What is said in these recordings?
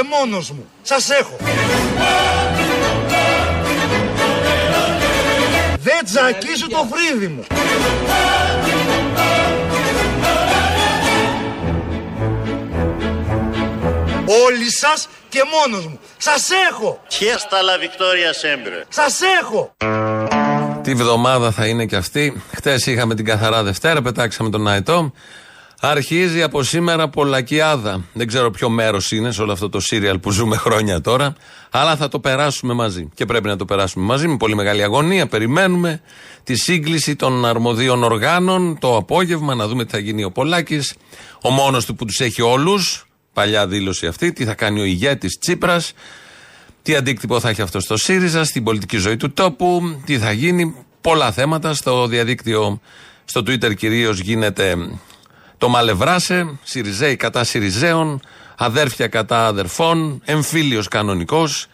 και μόνος μου. Σας έχω. Δεν τζακίσω το φρύδι μου. Όλοι σας και μόνος μου. Σας έχω. Fiesta la Victoria sempre. Σας έχω. Τι βδομάδα θα είναι και αυτή. Χτες είχαμε την καθαρά Δευτέρα, πετάξαμε τον Αετό. Αρχίζει από σήμερα Πολακιάδα. Δεν ξέρω ποιο μέρος είναι σε όλο αυτό το σύριαλ που ζούμε χρόνια τώρα. Αλλά θα το περάσουμε μαζί. Και πρέπει να το περάσουμε μαζί με πολύ μεγάλη αγωνία. Περιμένουμε τη σύγκληση των αρμοδίων οργάνων το απόγευμα να δούμε τι θα γίνει ο Πολάκης. Ο μόνος του που τους έχει όλους. Παλιά δήλωση αυτή. Τι θα κάνει ο ηγέτης Τσίπρας. Τι αντίκτυπο θα έχει αυτό στο ΣΥΡΙΖΑ, στην πολιτική ζωή του τόπου, τι θα γίνει. Πολλά θέματα στο διαδίκτυο, στο Twitter κυρίως γίνεται το μαλευράσε, Σιριζέοι κατά Σιριζέων, αδέρφια κατά αδερφών, εμφύλιος κανονικός.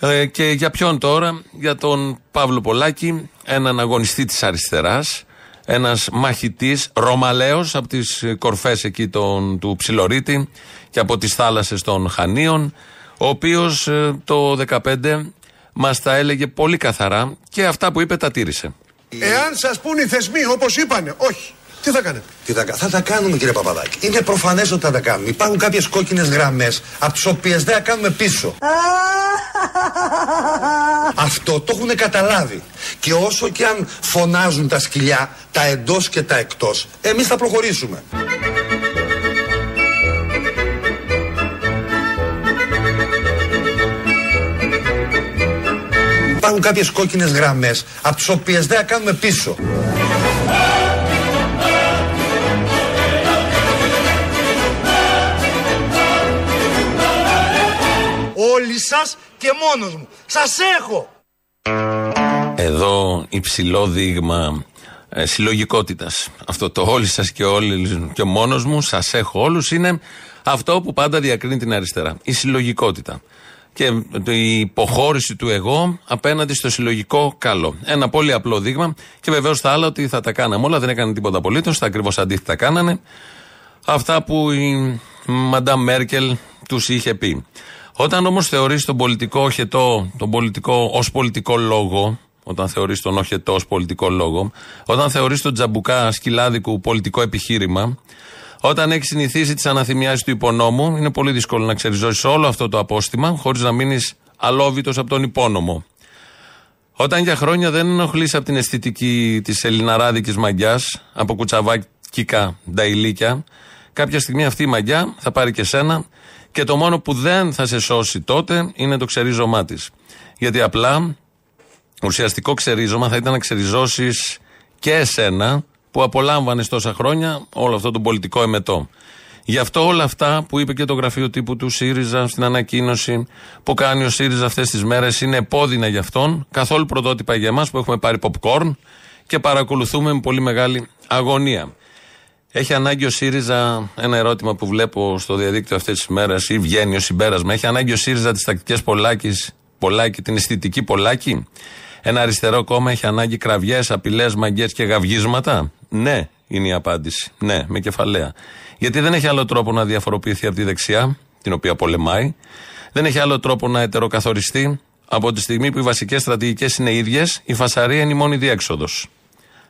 Ε, και για ποιον τώρα, για τον Παύλο Πολάκη, έναν αγωνιστή της αριστεράς, ένας μαχητής, Ρωμαλαίος από τις κορφές εκεί τον, του Ψιλορίτη και από τις θάλασσες των Χανίων, ο οποίος ε, το 2015 μας τα έλεγε πολύ καθαρά και αυτά που είπε τα τήρησε. Εάν σας πούν οι θεσμοί όπως είπανε, όχι. Τι θα κάνετε; Τι θα, κα- θα τα κάνουμε κύριε Παπαδάκη. Είναι προφανές ότι θα τα κάνουμε. Υπάρχουν κάποιες κόκκινες γραμμές από τις οποίες δεν θα κάνουμε πίσω. Αυτό το έχουν καταλάβει. Και όσο και αν φωνάζουν τα σκυλιά, τα εντός και τα εκτός, εμείς θα προχωρήσουμε. Υπάρχουν κάποιες κόκκινες γραμμές από τις οποίες δεν θα κάνουμε πίσω. Όλοι σας και μόνος μου. Σας έχω. Εδώ υψηλό δείγμα ε, συλλογικότητας. Αυτό το όλοι σας και όλοι και μόνος μου, σας έχω όλους, είναι αυτό που πάντα διακρίνει την αριστερά. Η συλλογικότητα. Και η υποχώρηση του εγώ απέναντι στο συλλογικό καλό. Ένα πολύ απλό δείγμα. Και βεβαίως θα άλλα ότι θα τα κάναμε όλα, δεν έκανε τίποτα απολύτως. Τα ακριβώς αντίθετα κάνανε. Αυτά που η Μαντάμ Μέρκελ τους είχε πει. Όταν όμως θεωρείς τον πολιτικό οχετό, τον πολιτικό ως πολιτικό λόγο, όταν θεωρείς τον οχετό ως πολιτικό λόγο, όταν θεωρείς τον τζαμπουκά σκυλάδικου πολιτικό επιχείρημα, όταν έχεις συνηθίσει τις αναθυμιάσεις του υπονόμου, είναι πολύ δύσκολο να ξεριζώσεις όλο αυτό το απόστημα χωρίς να μείνεις αλόβητος από τον υπόνομο. Όταν για χρόνια δεν ενοχλείς από την αισθητική της ελληναράδικης μαγιάς, από κουτσαβάκικα νταϊλίκια, κάποια στιγμή αυτή η μαγιά θα πάρει και σένα και το μόνο που δεν θα σε σώσει τότε είναι το ξερίζωμά της. Γιατί απλά ουσιαστικό ξερίζωμα θα ήταν να ξεριζώσεις και εσένα που απολάμβανες τόσα χρόνια όλο αυτό το πολιτικό εμετό. Γι' αυτό όλα αυτά που είπε και το γραφείο τύπου του ΣΥΡΙΖΑ στην ανακοίνωση που κάνει ο ΣΥΡΙΖΑ αυτές τις μέρες είναι επώδυνα για αυτόν, καθόλου πρωτότυπα για εμάς που έχουμε πάρει popcorn και παρακολουθούμε με πολύ μεγάλη αγωνία. Έχει ανάγκη ο ΣΥΡΙΖΑ, ένα ερώτημα που βλέπω στο διαδίκτυο αυτές τις μέρες ή βγαίνει ως συμπέρασμα. Έχει ανάγκη ο ΣΥΡΙΖΑ τις τακτικές Πολάκη, Πολάκη, την αισθητική Πολάκη. Ένα αριστερό κόμμα έχει ανάγκη κραυγές, απειλές, μαγκές και γαυγίσματα; Ναι, είναι η απάντηση. Ναι, με κεφαλαία. Γιατί δεν έχει άλλο τρόπο να διαφοροποιηθεί από τη δεξιά, την οποία πολεμάει. Δεν έχει άλλο τρόπο να ετεροκαθοριστεί. Από τη στιγμή που οι βασικές στρατηγικές είναι ίδιες, η φασαρία είναι η μόνη διέξοδος.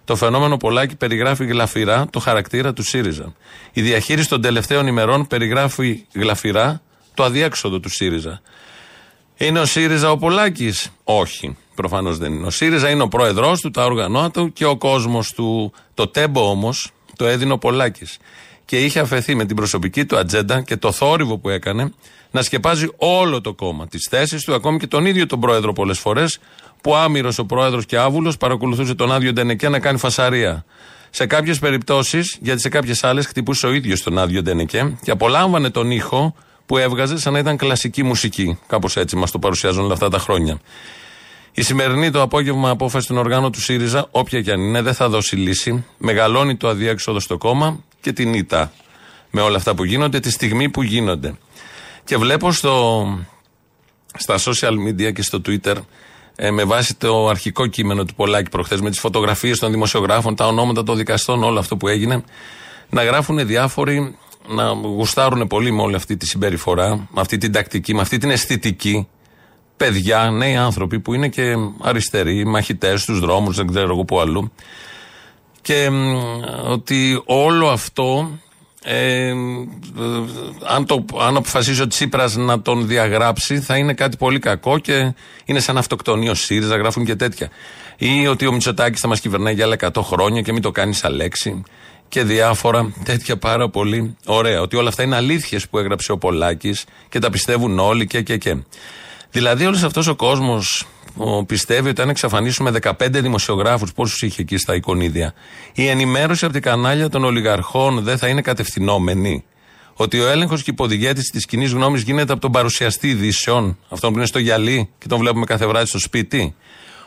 Το φαινόμενο Πολάκη περιγράφει γλαφυρά το χαρακτήρα του ΣΥΡΙΖΑ. Η διαχείριση των τελευταίων ημερών περιγράφει γλαφυρά το αδιέξοδο του ΣΥΡΙΖΑ. Είναι ο ΣΥΡΙΖΑ ο Πολάκης; Όχι, προφανώς δεν είναι. Ο ΣΥΡΙΖΑ είναι ο πρόεδρός του, τα όργανά του και ο κόσμος του. Το τέμπο όμως το έδινε ο Πολάκης. Και είχε αφαιθεί με την προσωπική του ατζέντα και το θόρυβο που έκανε να σκεπάζει όλο το κόμμα. Τις θέσεις του, ακόμη και τον ίδιο τον πρόεδρο πολλές φορές, που άμυρος ο πρόεδρος και άβουλος παρακολουθούσε τον άδειο Ντενεκέ να κάνει φασαρία. Σε κάποιες περιπτώσεις, γιατί σε κάποιες άλλες χτυπούσε ο ίδιος τον άδειο Ντενεκέ και απολάμβανε τον ήχο που έβγαζε σαν να ήταν κλασική μουσική. Κάπως έτσι μας το παρουσιάζουν όλα αυτά τα χρόνια. Η σημερινή το απόγευμα απόφαση των οργάνων του ΣΥΡΙΖΑ, όποια και αν είναι, δεν θα δώσει λύση. Μεγαλώνει το αδιέξοδο στο κόμμα και την ήττα με όλα αυτά που γίνονται τη στιγμή που γίνονται. Και βλέπω στο, στα social media και στο Twitter ε, με βάση το αρχικό κείμενο του Πολάκη προχθές με τις φωτογραφίες των δημοσιογράφων, τα ονόματα των δικαστών, όλο αυτό που έγινε να γράφουν διάφοροι να γουστάρουν πολύ με όλη αυτή τη συμπεριφορά, με αυτή την τακτική, με αυτή την αισθητική. Παιδιά, νέοι άνθρωποι που είναι και αριστεροί, μαχητές στους δρόμους, δεν ξέρω εγώ που αλλού. Και ότι όλο αυτό ε, αν, το, αν αποφασίσει ο Τσίπρας να τον διαγράψει θα είναι κάτι πολύ κακό και είναι σαν αυτοκτονία ο ΣΥΡΙΖΑ, γράφουν και τέτοια. Ή ότι ο Μητσοτάκης θα μας κυβερνάει για άλλα 100 χρόνια και μην το κάνεις σαν λέξη και διάφορα τέτοια πάρα πολύ ωραία. Ότι όλα αυτά είναι αλήθειες που έγραψε ο Πολάκης και τα πιστεύουν όλοι και και και. Δηλαδή όλος αυτός ο κόσμος πιστεύει ότι αν εξαφανίσουμε 15 δημοσιογράφους, πόσους είχε εκεί στα εικονίδια, η ενημέρωση από την κανάλια των ολιγαρχών δεν θα είναι κατευθυνόμενη. Ότι ο έλεγχος και υποδηγέτη της κοινή γνώμης γίνεται από τον παρουσιαστή ειδήσεων, αυτόν που είναι στο γυαλί και τον βλέπουμε κάθε βράδυ στο σπίτι.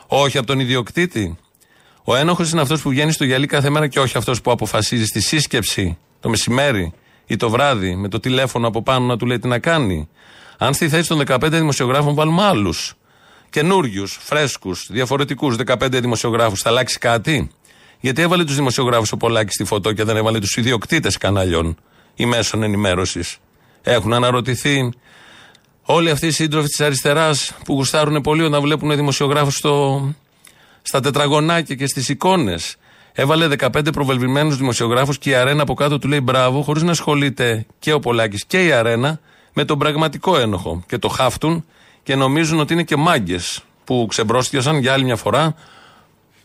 Όχι από τον ιδιοκτήτη. Ο ένοχος είναι αυτός που βγαίνει στο γυαλί κάθε μέρα και όχι αυτός που αποφασίζει στη σύσκεψη το μεσημέρι ή το βράδυ με το τηλέφωνο από πάνω να του λέει τι να κάνει. Αν στη θέση των 15 δημοσιογράφων βάλουμε άλλους καινούριους, φρέσκους, διαφορετικούς, 15 δημοσιογράφους, θα αλλάξει κάτι; Γιατί έβαλε τους δημοσιογράφους ο Πολάκης στη φωτό και δεν έβαλε τους ιδιοκτήτες καναλιών ή μέσων ενημέρωσης; Έχουν αναρωτηθεί όλοι αυτοί οι σύντροφοι της αριστεράς που γουστάρουν πολύ όταν βλέπουν δημοσιογράφους στα τετραγωνάκια και στις εικόνες. Έβαλε 15 προβελβημένους δημοσιογράφους και η Αρένα από κάτω του λέει μπράβο, χωρίς να ασχολείται και ο Πολάκης και η Αρένα με τον πραγματικό ένοχο. Και το χάφτουν και νομίζουν ότι είναι και μάγκες που ξεμπρόστιασαν για άλλη μια φορά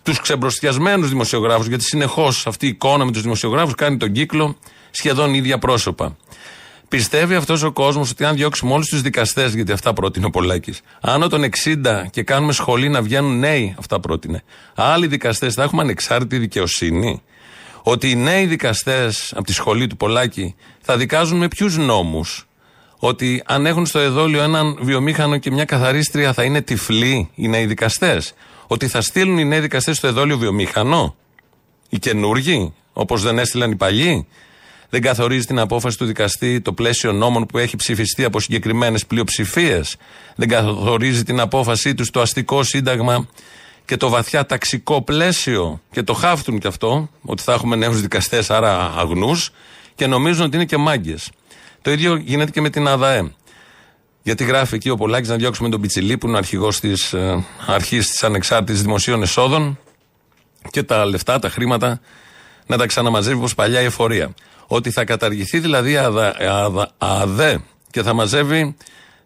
τους ξεμπροστιασμένους δημοσιογράφους, γιατί συνεχώς αυτή η εικόνα με τους δημοσιογράφους κάνει τον κύκλο σχεδόν ίδια πρόσωπα. Πιστεύει αυτός ο κόσμος ότι αν διώξουμε όλους τους δικαστές, γιατί αυτά πρότεινε ο Πολάκης, άνω των 60 και κάνουμε σχολή να βγαίνουν νέοι, αυτά πρότεινε, άλλοι δικαστές θα έχουμε ανεξάρτητη δικαιοσύνη; Ότι οι νέοι δικαστές από τη σχολή του Πολάκη θα δικάζουν με ποιους νόμους, ότι αν έχουν στο εδόλιο έναν βιομήχανο και μια καθαρίστρια θα είναι τυφλοί οι νέοι δικαστές. Ότι θα στείλουν οι νέοι δικαστές στο εδόλιο βιομήχανο. Οι καινούργοι, όπως δεν έστειλαν οι παλιοί. Δεν καθορίζει την απόφαση του δικαστή το πλαίσιο νόμων που έχει ψηφιστεί από συγκεκριμένες πλειοψηφίες. Δεν καθορίζει την απόφασή τους το αστικό σύνταγμα και το βαθιά ταξικό πλαίσιο. Και το χάφτουν κι αυτό, ότι θα έχουμε νέους δικαστές, άρα αγνούς, και νομίζουν ότι είναι και μάγκες. Το ίδιο γίνεται και με την ΑΔΑΕ. Γιατί γράφει εκεί ο Πολάκης να διώξουμε τον Πιτσιλί, που είναι ο αρχηγός της ε, αρχής της ανεξάρτητης δημοσίων εσόδων και τα λεφτά, τα χρήματα να τα ξαναμαζεύει όπως παλιά η εφορία. Ότι θα καταργηθεί δηλαδή η ΑΔΕ και θα μαζεύει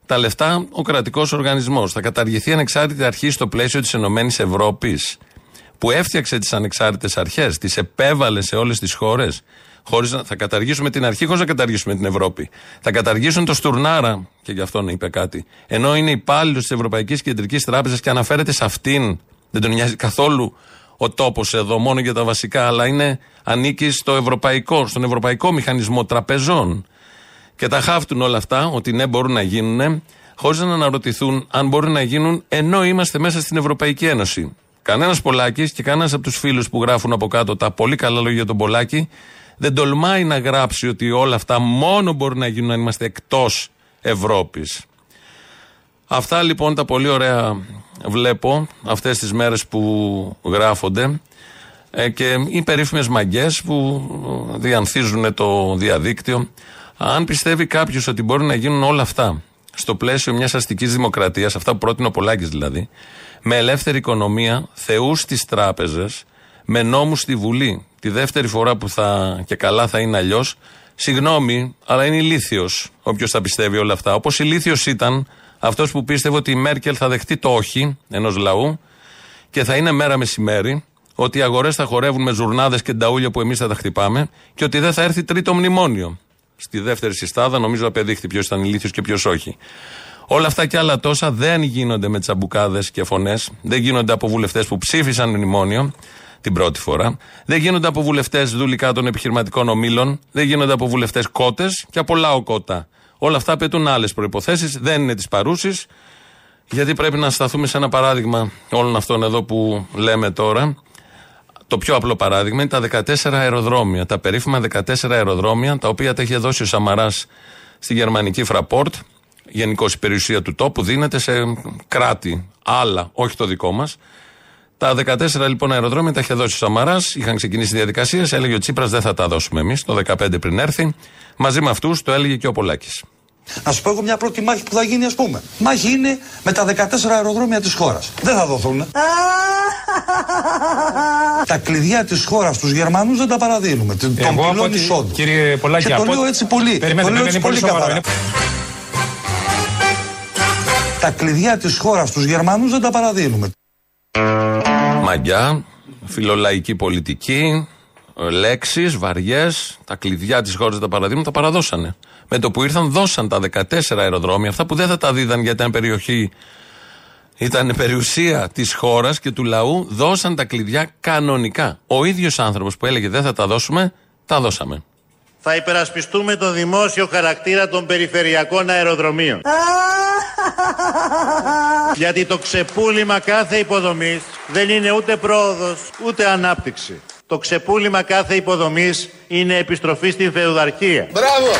τα λεφτά ο κρατικός οργανισμός. Θα καταργηθεί η ανεξάρτητη αρχή στο πλαίσιο της ΕΕ που έφτιαξε τις ανεξάρτητες αρχές, τις επέβαλε σε όλες τις χώρες Χωρίς να, θα καταργήσουμε την αρχή χωρίς να καταργήσουμε την Ευρώπη. Θα καταργήσουν το Στουρνάρα, και γι' αυτό να είπε κάτι. Ενώ είναι υπάλληλος της Ευρωπαϊκής Κεντρικής Τράπεζας και αναφέρεται σε αυτήν. Δεν τον νοιάζει καθόλου ο τόπος εδώ, μόνο για τα βασικά, αλλά είναι, ανήκει στο ευρωπαϊκό, στον ευρωπαϊκό μηχανισμό τραπεζών. Και τα χάφτουν όλα αυτά, ότι ναι, μπορούν να γίνουν, χωρίς να αναρωτηθούν αν μπορούν να γίνουν ενώ είμαστε μέσα στην Ευρωπαϊκή Ένωση. Κανένας Πολάκης και κανένας από τους φίλους που γράφουν από κάτω τα πολύ καλά λόγια για τον Πολάκη δεν τολμάει να γράψει ότι όλα αυτά μόνο μπορούν να γίνουν αν είμαστε εκτός Ευρώπης. Αυτά λοιπόν τα πολύ ωραία βλέπω αυτές τις μέρες που γράφονται ε, και οι περίφημες μαγκές που διανθίζουν το διαδίκτυο. Αν πιστεύει κάποιος ότι μπορεί να γίνουν όλα αυτά στο πλαίσιο μιας αστικής δημοκρατίας, αυτά που πρότεινε ο Πολάκης δηλαδή, με ελεύθερη οικονομία, θεούς στις τράπεζες, με νόμους στη Βουλή, τη δεύτερη φορά που θα και καλά θα είναι αλλιώς, συγγνώμη, αλλά είναι ηλίθιος όποιος θα πιστεύει όλα αυτά. Όπως ηλίθιος ήταν αυτός που πίστευε ότι η Μέρκελ θα δεχτεί το όχι ενός λαού και θα είναι μέρα μεσημέρι, ότι οι αγορές θα χορεύουν με ζουρνάδες και νταούλια που εμείς θα τα χτυπάμε και ότι δεν θα έρθει τρίτο μνημόνιο. Στη δεύτερη συστάδα νομίζω απεδείχθη ποιος ήταν ηλίθιος και ποιος όχι. Όλα αυτά και άλλα τόσα δεν γίνονται με τσαμπουκάδες και φωνές, δεν γίνονται από βουλευτές που ψήφισαν μνημόνιο την πρώτη φορά. Δεν γίνονται από βουλευτές δουλικά των επιχειρηματικών ομήλων. Δεν γίνονται από βουλευτές κότες και από λαό κότα. Όλα αυτά απαιτούν άλλες προποθέσει. Δεν είναι της παρούσης. Γιατί πρέπει να σταθούμε σε ένα παράδειγμα όλων αυτών εδώ που λέμε τώρα. Το πιο απλό παράδειγμα είναι τα 14 αεροδρόμια. Τα περίφημα 14 αεροδρόμια, τα οποία τα είχε δώσει ο Σαμαράς στη γερμανική Φραπόρτ, γενικώς η περιουσία του τόπου, δίνεται σε κράτη, άλλα, όχι το δικό μας, Τα 14 λοιπόν αεροδρόμια τα είχε δώσει ο Σαμαράς, είχαν ξεκινήσει διαδικασίες, έλεγε ο Τσίπρας δεν θα τα δώσουμε εμείς, το 15 πριν έρθει. Μαζί με αυτούς το έλεγε και ο Πολάκης. Να σου πω εγώ μια πρώτη μάχη που θα γίνει, ας πούμε. Μάχη είναι με τα 14 αεροδρόμια της χώρας. Δεν θα δοθούν. τα κλειδιά της χώρας στους Γερμανούς δεν τα παραδίνουμε. Τον πυλών εισόδου. Κύριε Πολάκη, και το από... λέω έτσι πολύ. Περιμένετε, το λέω είναι έτσι πολύ πολύ σοβαρό. καθαρά. Είναι... Τα κλειδιά της χώρας στους Γερμανούς δεν τα παραδίνουμε. Μαγιά, φιλολαϊκή πολιτική, λέξεις, βαριές, τα κλειδιά της χώρας τα παραδείγμα τα παραδώσανε. Με το που ήρθαν, δώσαν τα 14 αεροδρόμια, αυτά που δεν θα τα δίδαν γιατί ήταν περιοχή, ήταν περιουσία της χώρας και του λαού, δώσαν τα κλειδιά κανονικά. Ο ίδιος άνθρωπος που έλεγε δεν θα τα δώσουμε, τα δώσαμε. Θα υπερασπιστούμε το δημόσιο χαρακτήρα των περιφερειακών αεροδρομίων. Γιατί το ξεπούλημα κάθε υποδομής δεν είναι ούτε πρόοδος ούτε ανάπτυξη. Το ξεπούλημα κάθε υποδομής είναι επιστροφή στην φεουδαρχία. Μπράβο.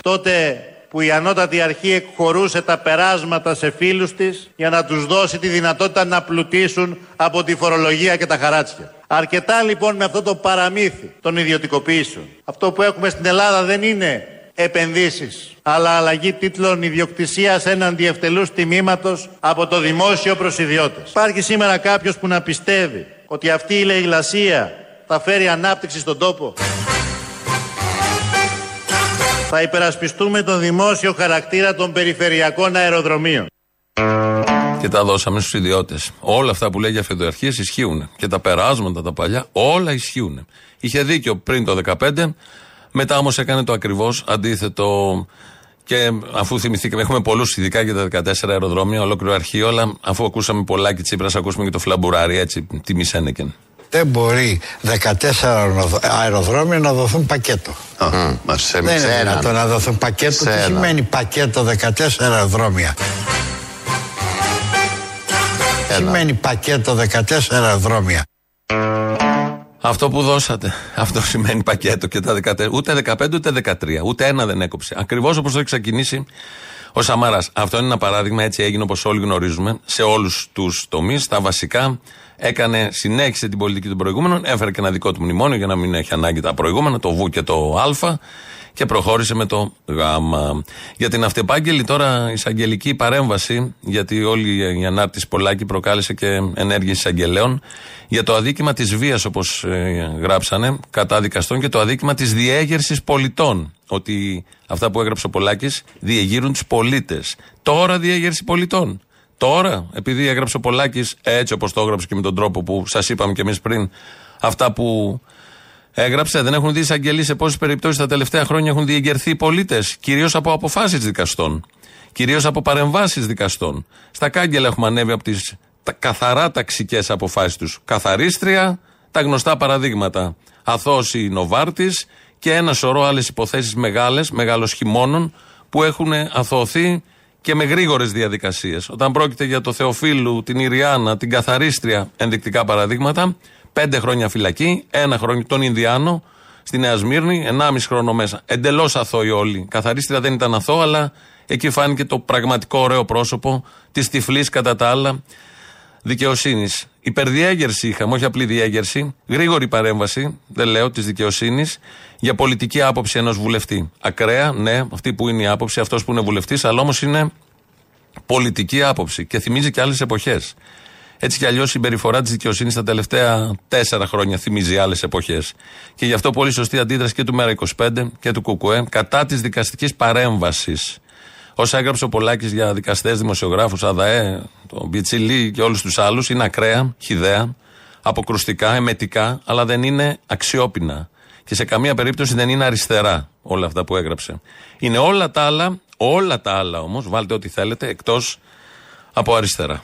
Τότε που η ανώτατη αρχή εκχωρούσε τα περάσματα σε φίλους της για να τους δώσει τη δυνατότητα να πλουτίσουν από τη φορολογία και τα χαράτσια. Αρκετά λοιπόν με αυτό το παραμύθι των ιδιωτικοποιήσεων. Αυτό που έχουμε στην Ελλάδα δεν είναι επενδύσεις, αλλά αλλαγή τίτλων ιδιοκτησίας έναντι ευτελούς τιμήματος από το δημόσιο προς ιδιώτες. Υπάρχει σήμερα κάποιος που να πιστεύει ότι αυτή η λαιλασία θα φέρει ανάπτυξη στον τόπο; Θα υπερασπιστούμε τον δημόσιο χαρακτήρα των περιφερειακών αεροδρομίων. Και τα δώσαμε στους ιδιώτες. Όλα αυτά που λέει για φεδοαρχίε ισχύουν. Και τα περάσματα τα παλιά, όλα ισχύουν. Είχε δίκιο πριν το 2015, μετά όμως έκανε το ακριβώς αντίθετο. Και αφού θυμηθήκαμε, έχουμε πολλούς ειδικά για τα 14 αεροδρόμια, ολόκληρο αρχείο, αλλά αφού ακούσαμε πολλά και Τσίπρας, ακούσουμε και το φλαμπουράρι, έτσι, τιμή Σένεκεν. Δεν μπορεί 14 αεροδρόμια να δοθούν πακέτο. Μα σε Δεν είναι έναν. δυνατόν να δοθούν πακέτο. Σε Τι έναν. σημαίνει πακέτο 14 αεροδρόμια; Τι σημαίνει πακέτο 14 αεροδρόμια. Αυτό που δώσατε. Αυτό σημαίνει πακέτο και τα 14. Ούτε 15 ούτε 13. Ούτε ένα δεν έκοψε. Ακριβώς όπως το έχει ξεκινήσει ο Σαμαράς. Αυτό είναι ένα παράδειγμα. Έτσι έγινε όπως όλοι γνωρίζουμε σε όλους τους τομείς. Τα βασικά έκανε, συνέχισε την πολιτική των προηγούμενων. Έφερε και ένα δικό του μνημόνιο για να μην έχει ανάγκη τα προηγούμενα, το Β και το Α. Και προχώρησε με το Γ. Για την αυτεπάγγελη τώρα εισαγγελική παρέμβαση, γιατί όλη η ανάρτηση Πολάκη προκάλεσε και ενέργειε εισαγγελέων, για το αδίκημα της βίας, όπως γράψανε, κατά δικαστών και το αδίκημα της διέγερσης πολιτών. Ότι αυτά που έγραψε ο Πολάκης διεγείρουν τους πολίτες. Τώρα διέγερση πολιτών. Τώρα, επειδή έγραψε ο Πολάκης έτσι όπως το έγραψε και με τον τρόπο που σας είπαμε κι εμείς πριν, αυτά που έγραψε, δεν έχουν δει εισαγγελείς σε πόσες περιπτώσεις τα τελευταία χρόνια έχουν διεγερθεί οι πολίτες, κυρίως από αποφάσεις δικαστών. Κυρίως από παρεμβάσεις δικαστών. Στα κάγκελα έχουμε ανέβει από τις καθαρά ταξικές αποφάσεις τους. Καθαρίστρια, τα γνωστά παραδείγματα. Αθώση Νοβάρτης και ένα σωρό άλλες υποθέσεις μεγάλες, μεγαλοσχημόνων, που έχουν αθωωθεί και με γρήγορες διαδικασίες. Όταν πρόκειται για το Θεοφίλου, την Ιριάννα, την Καθαρίστρια, ενδεικτικά παραδείγματα, πέντε χρόνια φυλακή, ένα χρόνο τον Ινδιάνο, στη Νέα Σμύρνη, ενάμιση χρόνο μέσα. Εντελώς αθώοι όλοι. Καθαρίστρια δεν ήταν αθώο, αλλά εκεί φάνηκε το πραγματικό ωραίο πρόσωπο της τυφλής κατά τα άλλα δικαιοσύνης. Υπερδιέγερση είχαμε, όχι απλή διέγερση. Γρήγορη παρέμβαση, δεν λέω, της δικαιοσύνης για πολιτική άποψη ενός βουλευτή. Ακραία, ναι, αυτή που είναι η άποψη, αυτός που είναι βουλευτής, αλλά όμως είναι πολιτική άποψη και θυμίζει και άλλες εποχές. Έτσι κι αλλιώς η συμπεριφορά της δικαιοσύνης τα τελευταία τέσσερα χρόνια θυμίζει άλλες εποχές. Και γι' αυτό πολύ σωστή αντίδραση και του ΜΕΡΑ25 και του ΚΚΕ κατά της δικαστικής παρέμβασης. Όσα έγραψε ο Πολάκης για δικαστές, δημοσιογράφους, ΑΔΑΕ, τον Μπιτσιλή και όλους τους άλλους είναι ακραία, χιδέα, αποκρουστικά, εμετικά, αλλά δεν είναι αξιόπινα. Και σε καμία περίπτωση δεν είναι αριστερά όλα αυτά που έγραψε. Είναι όλα τα άλλα, όλα τα άλλα όμως, βάλτε ό,τι θέλετε, εκτός από αριστερά.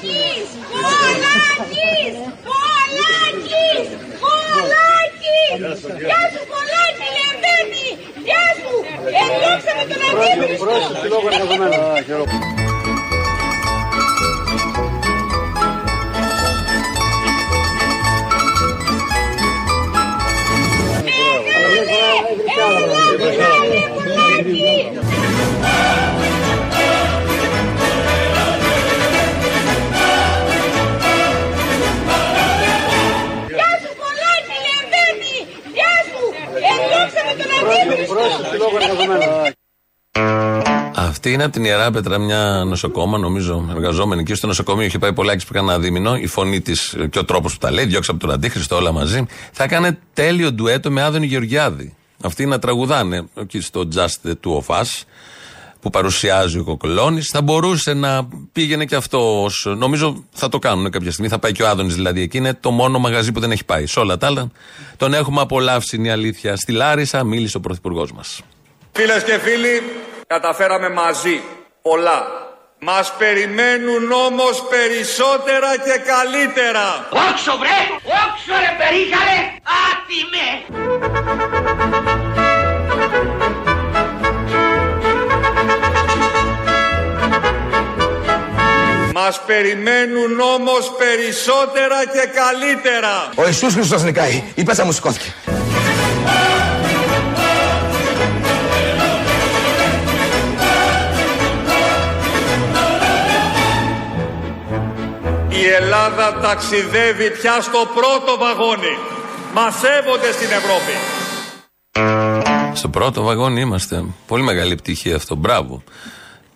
Πολάκης! Πολάκης! Πολάκης! Πολάκης! Γεια σου Πολάκη, Λεβέντη! Γεια σου! Εδιώξαμε τον Αντίπριστο! Αυτή είναι από την Ιερά Πέτρα, μια νοσοκόμα, νομίζω, εργαζόμενη και στο νοσοκομείο. Είχε πάει πολλά που κάνα δίμηνο. Η φωνή της και ο τρόπος που τα λέει, διώξα από τον Αντίχρηστο, όλα μαζί. Θα έκανε τέλειο ντουέτο με Άδωνη Γεωργιάδη. είναι να τραγουδάνε εκεί στο Just the Two of Us που παρουσιάζει ο Κοκολόνη. Θα μπορούσε να πήγαινε και αυτό. ως- νομίζω θα το κάνουν κάποια στιγμή. Θα πάει και ο Άδωνης δηλαδή εκεί. Είναι το μόνο μαγαζί που δεν έχει πάει. Σε όλα τα άλλα τον έχουμε απολαύσει, είναι η αλήθεια. Στη Λάρισα μίλησε ο Πρωθυπουργός μας. Φίλες και φίλοι, καταφέραμε μαζί πολλά. Μας περιμένουν όμως περισσότερα και καλύτερα. Όξο βρε! Όξο ρε περίχαρε! Άτιμε! Μας περιμένουν όμως περισσότερα και καλύτερα. Ο Ιησούς Χριστός νικάει. Η πέτσα μου σηκώθηκε. Η Ελλάδα ταξιδεύει πια στο πρώτο βαγόνι. Μας σέβονται στην Ευρώπη. Στο πρώτο βαγόνι είμαστε. Πολύ μεγάλη επιτυχία αυτό. Μπράβο.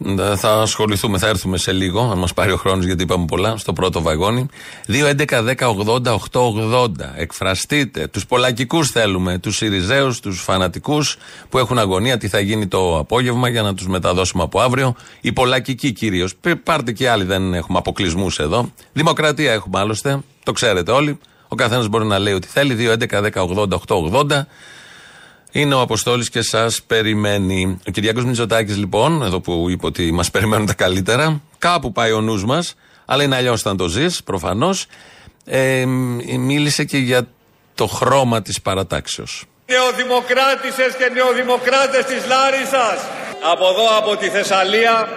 Ε, Θα ασχοληθούμε, θα έρθουμε σε λίγο, αν μας πάρει ο χρόνος, γιατί είπαμε πολλά, στο πρώτο βαγόνι. 2.11.10.80.880. Εκφραστείτε. Τους πολλακικούς θέλουμε. Τους Σιριζέους, τους φανατικούς που έχουν αγωνία τι θα γίνει το απόγευμα για να τους μεταδώσουμε από αύριο. Οι πολλακικοί κυρίως. Πάρτε και άλλοι, δεν έχουμε αποκλεισμούς εδώ. Δημοκρατία έχουμε άλλωστε. Το ξέρετε όλοι. Ο καθένας μπορεί να λέει ό,τι θέλει. 2.11.10.80.880. Είναι ο Αποστόλης και σας περιμένει. Ο Κυριάκο Μητσοτάκης, λοιπόν, εδώ που είπε ότι μας περιμένουν τα καλύτερα, κάπου πάει ο νους μας, αλλά είναι αλλιώς όταν το ζεις, προφανώς. Ε, μίλησε και για το χρώμα της παρατάξεως. Νεοδημοκράτησες και νεοδημοκράτες της Λάρισας. Από εδώ, από τη Θεσσαλία,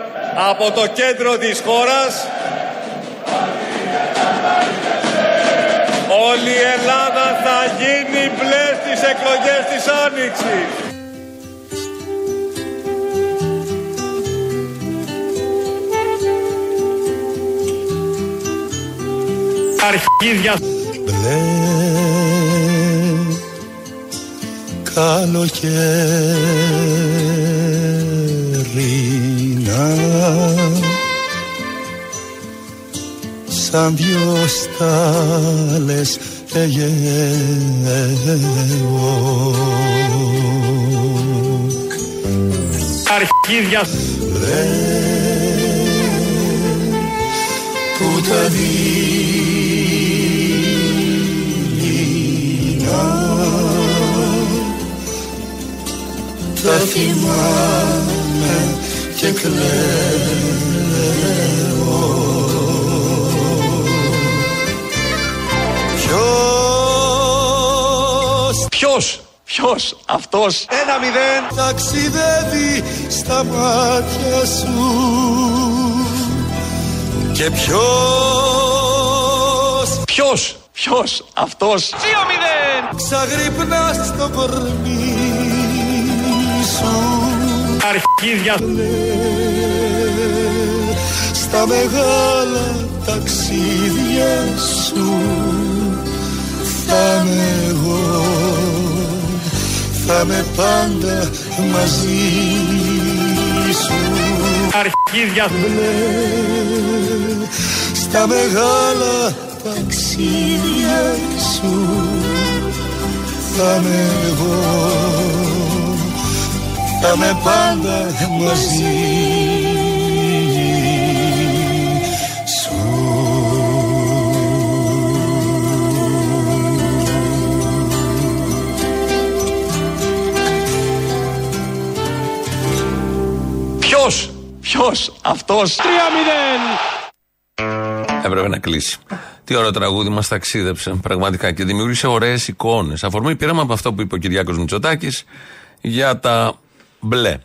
από το κέντρο της χώρας. Όλη η Ελλάδα θα γίνει μπλε στις εκλογές της Άνοιξης. Αρχίδια μπλε καλοκαίρινα σαν δυο στάλες εγέω Αρχίδιας. Μπλε που τα δειλινά τα θυμάμαι και κλαίω Ποιος; Ποιος, ποιος, αυτός. Ένα μηδέν. Ταξιδεύει στα μάτια σου. Και ποιος; Ποιος, ποιος, αυτός. Δύο μηδέν. Ξαγρυπνά στο κορμί σου. Αρχίδια. Στα μεγάλα ταξίδια σου θα είμαι εγώ. Θα είμαι πάντα μαζί σου. Αρχίδια. Στα μεγάλα ταξίδια σου. Θα είμαι εγώ. Θα είμαι πάντα μαζί Ποιος, ποιος, αυτός; Τρία μηδέν Έπρεπε να κλείσει. Τι ωραίο τραγούδι μας ταξίδεψε πραγματικά και δημιούργησε ωραίες εικόνες. Αφορμή πήραμε από αυτό που είπε ο Κυριάκος Μητσοτάκης για τα μπλε.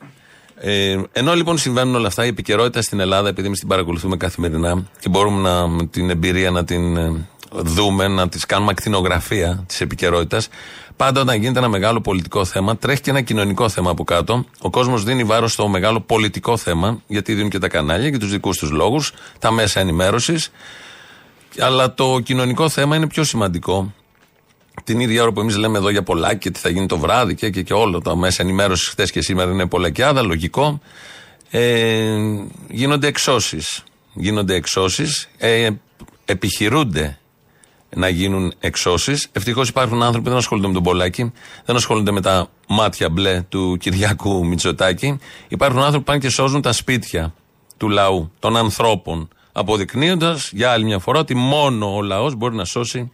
Ε, ενώ λοιπόν συμβαίνουν όλα αυτά, η επικαιρότητα στην Ελλάδα, επειδή εμείς την παρακολουθούμε καθημερινά και μπορούμε να, με την εμπειρία να την ε, δούμε, να τη κάνουμε ακτινογραφία της επικαιρότητας, πάντα όταν γίνεται ένα μεγάλο πολιτικό θέμα, τρέχει και ένα κοινωνικό θέμα από κάτω. Ο κόσμος δίνει βάρος στο μεγάλο πολιτικό θέμα, γιατί δίνουν και τα κανάλια και τους δικούς τους λόγους, τα μέσα ενημέρωσης. Αλλά το κοινωνικό θέμα είναι πιο σημαντικό. Την ίδια ώρα που εμείς λέμε εδώ για πολλά και τι θα γίνει το βράδυ και, και, και όλο το μέσα ενημέρωσης χθες και σήμερα είναι πολλακιάδα, λογικό. Ε, γίνονται εξώσεις. Γίνονται εξώσεις. Ε, επιχειρούνται να γίνουν εξώσεις. Ευτυχώς υπάρχουν άνθρωποι που δεν ασχολούνται με τον Πολάκη, δεν ασχολούνται με τα μάτια μπλε του Κυριάκου Μητσοτάκη. Υπάρχουν άνθρωποι που πάνε και σώζουν τα σπίτια του λαού, των ανθρώπων. Αποδεικνύοντας για άλλη μια φορά ότι μόνο ο λαός μπορεί να σώσει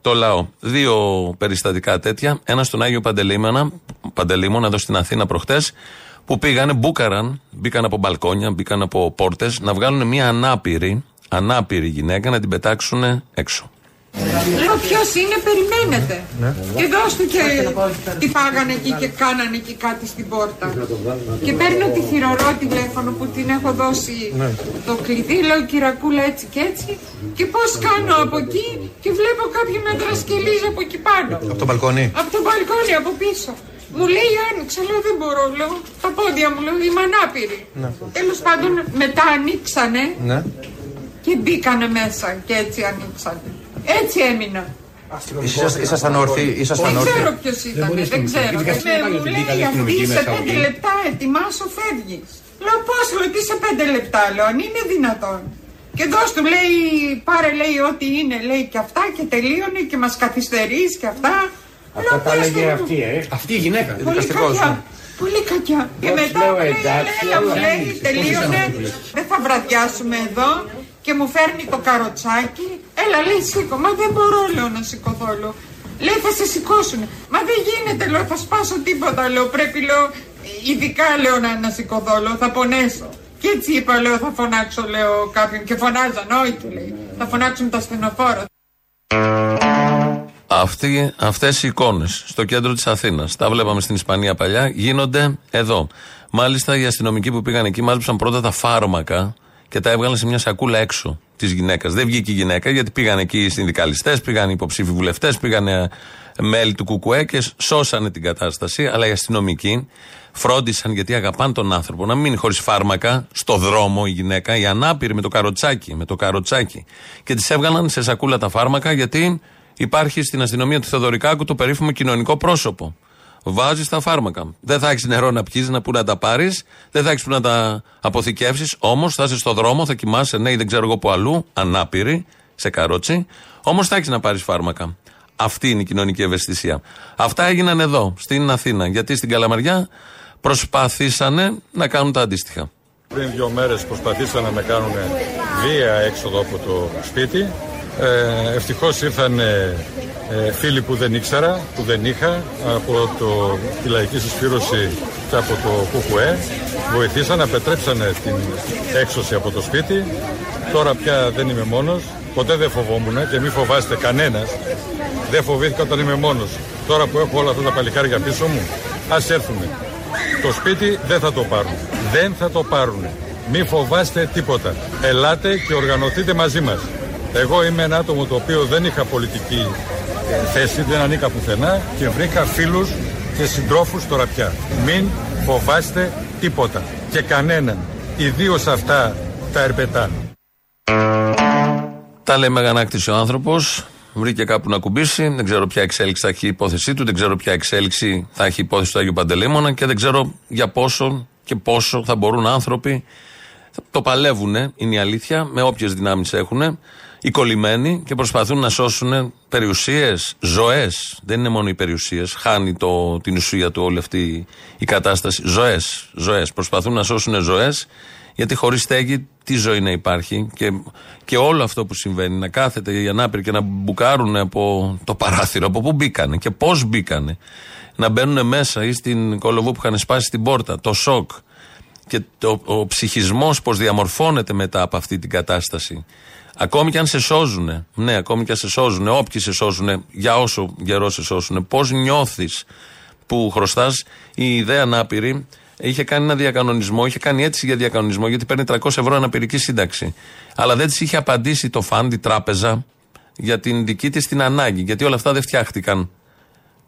το λαό. Δύο περιστατικά τέτοια. Ένας στον Άγιο Παντελήμωνα, Παντελήμωνα εδώ στην Αθήνα προχτές, που πήγανε, μπούκαραν, μπήκαν από μπαλκόνια, μπήκαν από πόρτες, να βγάλουν μια ανάπηρη, ανάπηρη γυναίκα να την πετάξουν έξω. Λέω ποιος είναι, περιμένετε. Ναι. Και δώστε και τι πάγανε εκεί και κάνανε εκεί κάτι στην πόρτα. Και παίρνω τη θηρορό τηλέφωνο που την έχω δώσει το κλειδί, λέω κυρακούλα έτσι και έτσι. Και πώς κάνω από εκεί και βλέπω κάποιον να δρασκελίζει από εκεί πάνω. Από το μπαλκόνι. Από το μπαλκόνι από πίσω. Μου λέει άνοιξε, λέω δεν μπορώ, λέω. Τα πόδια μου, λέω είμαι ανάπηρη. Ναι. Τέλος πάντων μετά ανοίξανε Ναι. και μπήκανε μέσα και έτσι ανοίξανε. Έτσι έμεινα. Ήσασταν- Ήσασταν όρθιοι, ήσασταν Δεν όρθιοι. ξέρω ποιος ήταν, δεν ξέρω. Με μου λέει αυτή σε πέντε λεπτά ετοιμάσου φεύγεις. Λέω πώς, λέω τι σε πέντε λεπτά, λέω αν είναι δυνατόν. Και δώσ' του λέει, πάρε λέει ό,τι είναι, λέει και αυτά και τελείωνε και μας καθυστερείς και αυτά. Λέω, τα «Πες έλεγε του». αυτή, ε. Αυτή η γυναίκα. Πολύ δικαστικός, κακιά. ναι. Πολύ κακιά. Και Εγώ της μετά λέω, μου λέει, εντάξει, έλα μου όλα λέει, άνοιξε. τελείωνε, Πώς είσαι δεν θα βραδιάσουμε εδώ. Και μου φέρνει το καροτσάκι. Έλα λέει σήκω. Μα δεν μπορώ λέω να σηκωθώ λέω. Λέει θα σε σηκώσουν. Μα δεν γίνεται λέω θα σπάσω τίποτα λέω. Πρέπει λέω ειδικά λέω να, να σηκωθώ λέω θα πονέσω. Και έτσι είπα λέω θα φωνάξω λέω κάποιον και φωνάζαν όχι του λέει. Θα φωνάξουν τα στενοφόρα. Αυτοί, αυτές οι εικόνες στο κέντρο της Αθήνας, τα βλέπαμε στην Ισπανία παλιά, γίνονται εδώ. Μάλιστα οι αστυνομικοί που πήγαν εκεί μάζεψαν πρώτα τα φάρμακα και τα έβγαλαν σε μια σακούλα έξω της γυναίκας. Δεν βγήκε η γυναίκα γιατί πήγαν εκεί οι συνδικαλιστές, πήγαν οι υποψήφοι βουλευτές, πήγαν ε, μέλη του ΚΚΕ και σώσανε την κατάσταση. Αλλά οι αστυνομικοί φρόντισαν γιατί αγαπάνε τον άνθρωπο να μην μείνει χωρίς φάρμακα στο δρόμο η γυναίκα, η ανάπηρη με το καροτσάκι. Με το καροτσάκι. Και τη έβγαλαν σε σακούλα τα φάρμακα γιατί υπάρχει στην αστυνομία του Θεοδωρικάκου το περίφημο κοινωνικό πρόσωπο. Βάζεις τα φάρμακα. Δεν θα έχεις νερό να πιεις, να πού να τα πάρεις, δεν θα έχεις που να τα αποθηκεύσεις. Όμως θα είσαι στο δρόμο, θα κοιμάσαι, ναι, ή δεν ξέρω εγώ που αλλού, ανάπηρη, σε καρότσι. Όμως θα έχεις να πάρεις φάρμακα. Αυτή είναι η κοινωνική ευαισθησία. Αυτά έγιναν εδώ, στην Αθήνα. Γιατί στην Καλαμαριά προσπαθήσανε να κάνουν τα αντίστοιχα. Πριν δύο μέρες προσπαθήσαν να με κάνουν βία έξοδο από το σπίτι. Ε, ευτυχώς ήρθαν ε, ε, φίλοι που δεν ήξερα, που δεν είχα, από το, τη Λαϊκή Συσπήρωση και από το ΚΚΕ. Βοηθήσαν, απετρέψανε την έξωση από το σπίτι. Τώρα πια δεν είμαι μόνος. Ποτέ δεν φοβόμουν και μη φοβάστε κανένας. Δεν φοβήθηκα όταν είμαι μόνος. Τώρα που έχω όλα αυτά τα παλικάρια πίσω μου, ας έρθουν. Το σπίτι δεν θα το πάρουν. Δεν θα το πάρουν. Μη φοβάστε τίποτα. Ελάτε και οργανωθείτε μαζί μας. Εγώ είμαι ένα άτομο το οποίο δεν είχα πολιτική ε, θέση, δεν ανήκα πουθενά και βρήκα φίλους και συντρόφους τώρα πια. Μην φοβάστε τίποτα και κανέναν. Ιδίως αυτά τα ερπετά. Τα λέει μεγανάκτηση ο άνθρωπος. Βρήκε κάπου να κουμπίσει. Δεν ξέρω ποια εξέλιξη θα έχει η υπόθεσή του. Δεν ξέρω ποια εξέλιξη θα έχει η υπόθεση του Άγιου Παντελήμωνα. Και δεν ξέρω για πόσο και πόσο θα μπορούν άνθρωποι. Το παλεύουν, είναι η αλήθεια, με όποιες δυνάμεις έχουν. Οι κολλημένοι και προσπαθούν να σώσουν περιουσίες, ζωές. Δεν είναι μόνο οι περιουσίες. Χάνει το, την ουσία του όλη αυτή η κατάσταση. Ζωές. Ζωές. Προσπαθούν να σώσουν ζωές γιατί χωρίς στέγη, τι ζωή να υπάρχει. Και, και όλο αυτό που συμβαίνει, να κάθεται οι ανάπηροι και να μπουκάρουν από το παράθυρο, από πού μπήκανε και πώς μπήκανε. Να μπαίνουν μέσα ή στην κολοβού που είχαν σπάσει την πόρτα, το σοκ. Και το, ο ψυχισμός πώς διαμορφώνεται μετά από αυτή την κατάσταση. Ακόμη και αν σε σώζουν, ναι, ακόμη και αν σε σώζουν, όποιοι σε σώζουν, για όσο καιρό σε σώσουν, πώς νιώθεις που χρωστάς, η ιδέα ανάπηρη είχε κάνει ένα διακανονισμό, είχε κάνει αίτηση για διακανονισμό, γιατί παίρνει 300 ευρώ αναπηρική σύνταξη. Αλλά δεν της είχε απαντήσει το φαντ, η τράπεζα, για την δική της την ανάγκη. Γιατί όλα αυτά δεν φτιάχτηκαν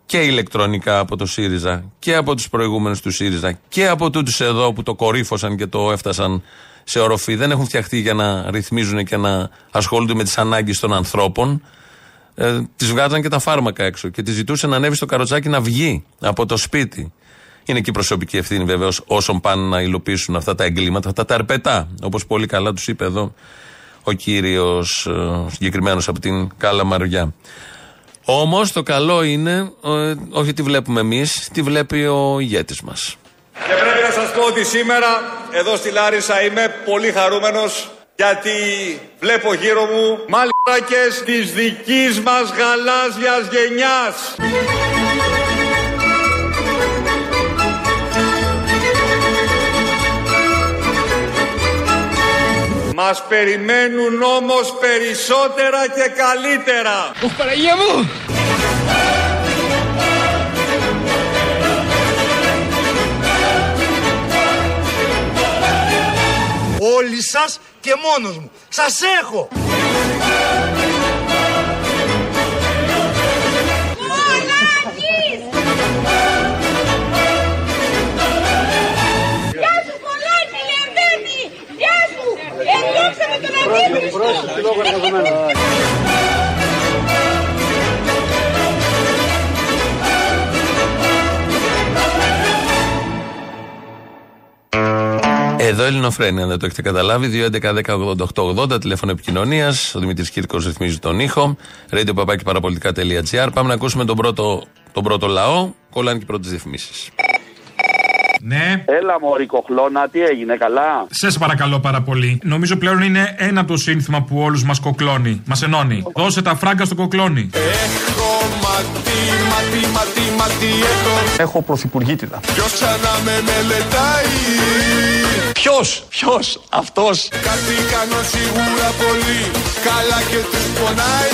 και ηλεκτρονικά από το ΣΥΡΙΖΑ και από τους προηγούμενους του ΣΥΡΙΖΑ και από τούτους εδώ που το κορύφωσαν και το έφτασαν σε οροφή. Δεν έχουν φτιαχτεί για να ρυθμίζουν και να ασχολούνται με τις ανάγκες των ανθρώπων. Ε, τη βγάζαν και τα φάρμακα έξω και τη ζητούσε να ανέβει στο καροτσάκι να βγει από το σπίτι. Είναι και η προσωπική ευθύνη βεβαίως όσων πάνε να υλοποιήσουν αυτά τα εγκλήματα, αυτά τα αρπετά. Όπως πολύ καλά τους είπε εδώ ο κύριος συγκεκριμένος από την Καλαμαριά. Όμως το καλό είναι, ε, όχι τι βλέπουμε εμείς, τι βλέπει ο ηγέτης μας. Και πρέπει να σας πω ότι σήμερα εδώ στη Λάρισα είμαι πολύ χαρούμενος γιατί βλέπω γύρω μου μάλακες της δικής μας γαλάζιας γενιάς. Μας περιμένουν όμως περισσότερα και καλύτερα. Ωχ, Παναγία μου! Σας και μόνος μου. Σας έχω. Γεια σου Πολάκη, Εδώ Ελληνοφρένια, αν δεν το έχετε καταλάβει. 2.11.10.88.80 τηλέφωνο επικοινωνίας. Ο Δημήτρης Κύρκος ρυθμίζει τον ήχο. Radio Πάμε να ακούσουμε τον πρώτο, τον πρώτο λαό. Κολλάνε και πρώτες διαφημίσεις. Ναι. Έλα, Μωρή Κοχλώνα, τι έγινε, καλά; Σε παρακαλώ πάρα πολύ. Νομίζω πλέον είναι ένα το σύνθημα που όλους μας κοκλώνει. Μας ενώνει. Δώσε τα φράγκα στο κοκλώνι. Έχω ματί, ματί, ματί, ματί έχω Έχω πρωθυπουργήτητα. Ποιος ξανά με μελετάει; Ποιος, ποιος, αυτός. Κάτι κάνω σίγουρα πολύ Καλά και τους πονάει